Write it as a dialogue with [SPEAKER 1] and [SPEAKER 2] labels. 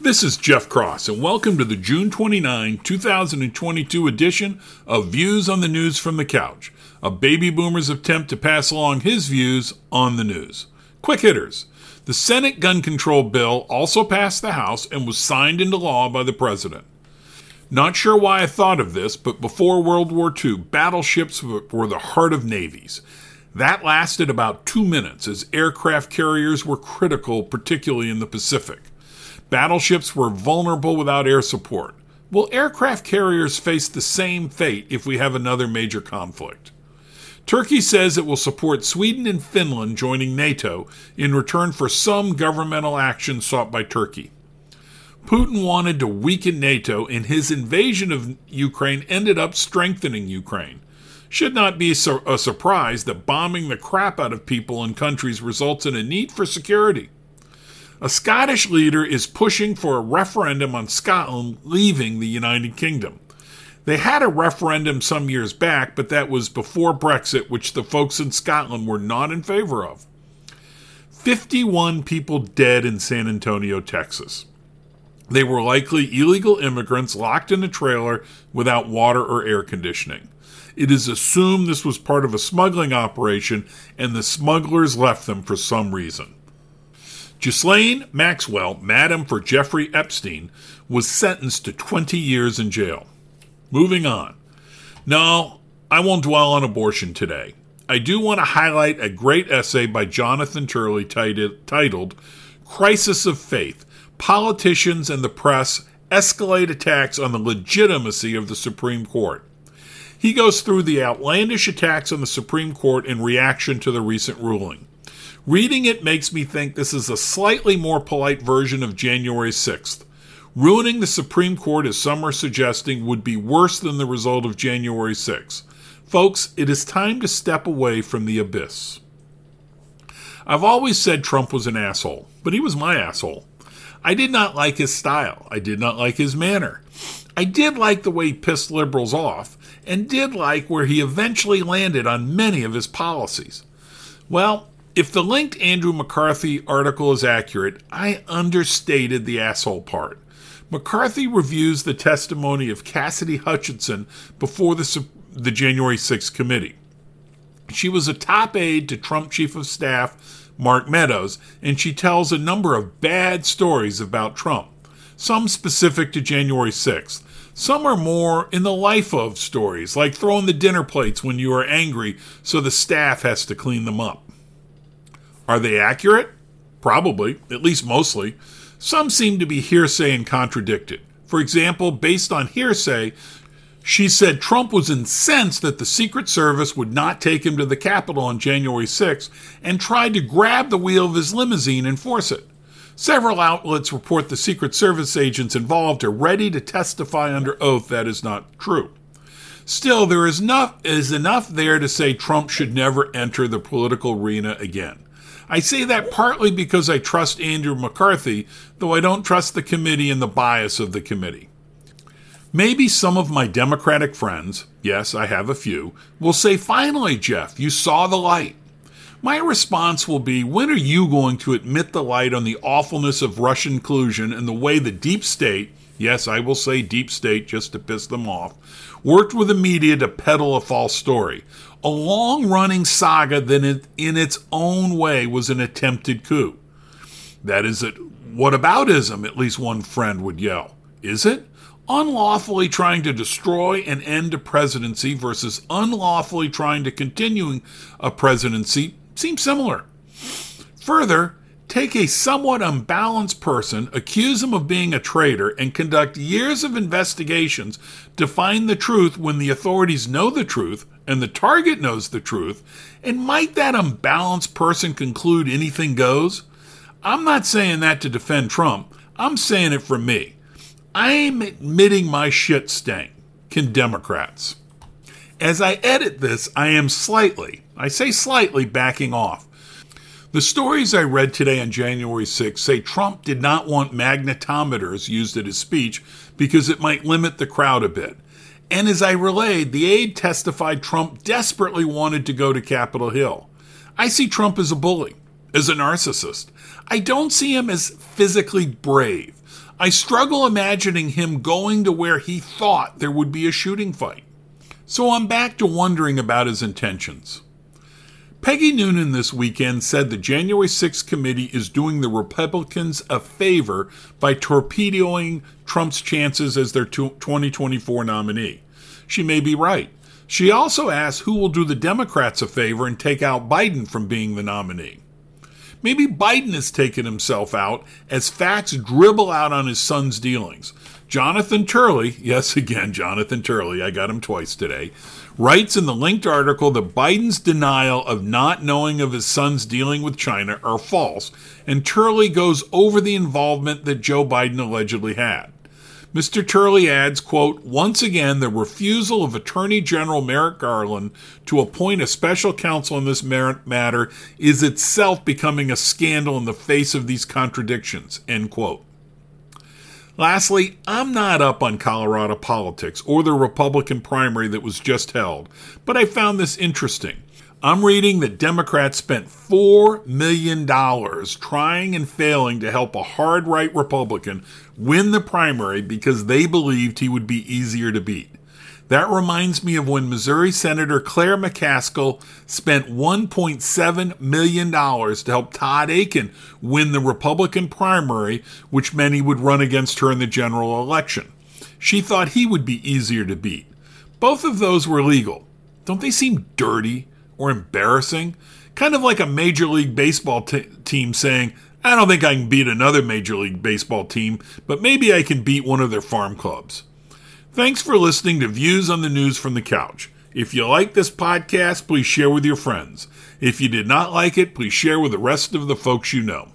[SPEAKER 1] This is Jeff Cross, and welcome to the June 29, 2022 edition of Views on the News from the Couch, a baby boomer's attempt to pass along his views on the news. Quick hitters. The Senate gun control bill also passed the House and was signed into law by the President. Not sure why I thought of this, but before World War II, battleships were the heart of navies. That lasted about two minutes as aircraft carriers were critical, particularly in the Pacific. Battleships were vulnerable without air support. Will aircraft carriers face the same fate if we have another major conflict? Turkey says it will support Sweden and Finland joining NATO in return for some governmental action sought by Turkey. Putin wanted to weaken NATO, and his invasion of Ukraine ended up strengthening Ukraine. Should not be a surprise that bombing the crap out of people and countries results in a need for security. A Scottish leader is pushing for a referendum on Scotland leaving the United Kingdom. They had a referendum some years back, but that was before Brexit, which the folks in Scotland were not in favor of. 51 people dead in San Antonio, Texas. They were likely illegal immigrants locked in a trailer without water or air conditioning. It is assumed this was part of a smuggling operation and the smugglers left them for some reason. Ghislaine Maxwell, madam for Jeffrey Epstein, was sentenced to 20 years in jail. Moving on. No, I won't dwell on abortion today. I do want to highlight a great essay by Jonathan Turley titled Crisis of Faith Politicians and the Press Escalate Attacks on the Legitimacy of the Supreme Court. He goes through the outlandish attacks on the Supreme Court in reaction to the recent ruling. Reading it makes me think this is a slightly more polite version of January 6th. Ruining the Supreme Court, as some are suggesting, would be worse than the result of January 6th. Folks, it is time to step away from the abyss. I've always said Trump was an asshole, but he was my asshole. I did not like his style. I did not like his manner. I did like the way he pissed liberals off, and did like where he eventually landed on many of his policies. Well, if the linked Andrew McCarthy article is accurate, I understated the asshole part. McCarthy reviews the testimony of Cassidy Hutchinson before the, the January 6th committee. She was a top aide to Trump Chief of Staff Mark Meadows, and she tells a number of bad stories about Trump, some specific to January 6th. Some are more in the life of stories, like throwing the dinner plates when you are angry so the staff has to clean them up. Are they accurate? Probably, at least mostly. Some seem to be hearsay and contradicted. For example, based on hearsay, she said Trump was incensed that the Secret Service would not take him to the Capitol on January 6 and tried to grab the wheel of his limousine and force it. Several outlets report the Secret Service agents involved are ready to testify under oath that is not true. Still, there is enough, is enough there to say Trump should never enter the political arena again. I say that partly because I trust Andrew McCarthy, though I don't trust the committee and the bias of the committee. Maybe some of my Democratic friends, yes, I have a few, will say, Finally, Jeff, you saw the light. My response will be When are you going to admit the light on the awfulness of Russian collusion and the way the deep state, yes, I will say deep state just to piss them off, worked with the media to peddle a false story? A long running saga that in its own way was an attempted coup. That is it. What aboutism? At least one friend would yell. Is it? Unlawfully trying to destroy and end a presidency versus unlawfully trying to continue a presidency seems similar. Further, take a somewhat unbalanced person, accuse him of being a traitor, and conduct years of investigations to find the truth when the authorities know the truth and the target knows the truth, and might that unbalanced person conclude anything goes? I'm not saying that to defend Trump. I'm saying it for me. I'm admitting my shit stank. Can Democrats? As I edit this, I am slightly, I say slightly, backing off. The stories I read today on January 6 say Trump did not want magnetometers used at his speech because it might limit the crowd a bit. And as I relayed, the aide testified Trump desperately wanted to go to Capitol Hill. I see Trump as a bully, as a narcissist. I don't see him as physically brave. I struggle imagining him going to where he thought there would be a shooting fight. So I'm back to wondering about his intentions. Peggy Noonan this weekend said the January 6th committee is doing the Republicans a favor by torpedoing Trump's chances as their 2024 nominee. She may be right. She also asked who will do the Democrats a favor and take out Biden from being the nominee. Maybe Biden has taken himself out as facts dribble out on his son's dealings. Jonathan Turley, yes, again, Jonathan Turley, I got him twice today, writes in the linked article that Biden's denial of not knowing of his son's dealing with China are false, and Turley goes over the involvement that Joe Biden allegedly had. Mr. Turley adds, quote, once again, the refusal of Attorney General Merrick Garland to appoint a special counsel in this matter is itself becoming a scandal in the face of these contradictions, end quote. Lastly, I'm not up on Colorado politics or the Republican primary that was just held, but I found this interesting. I'm reading that Democrats spent $4 million trying and failing to help a hard right Republican win the primary because they believed he would be easier to beat. That reminds me of when Missouri Senator Claire McCaskill spent $1.7 million to help Todd Akin win the Republican primary, which meant he would run against her in the general election. She thought he would be easier to beat. Both of those were legal. Don't they seem dirty or embarrassing? Kind of like a Major League Baseball t- team saying, I don't think I can beat another Major League Baseball team, but maybe I can beat one of their farm clubs. Thanks for listening to Views on the News from the Couch. If you like this podcast, please share with your friends. If you did not like it, please share with the rest of the folks you know.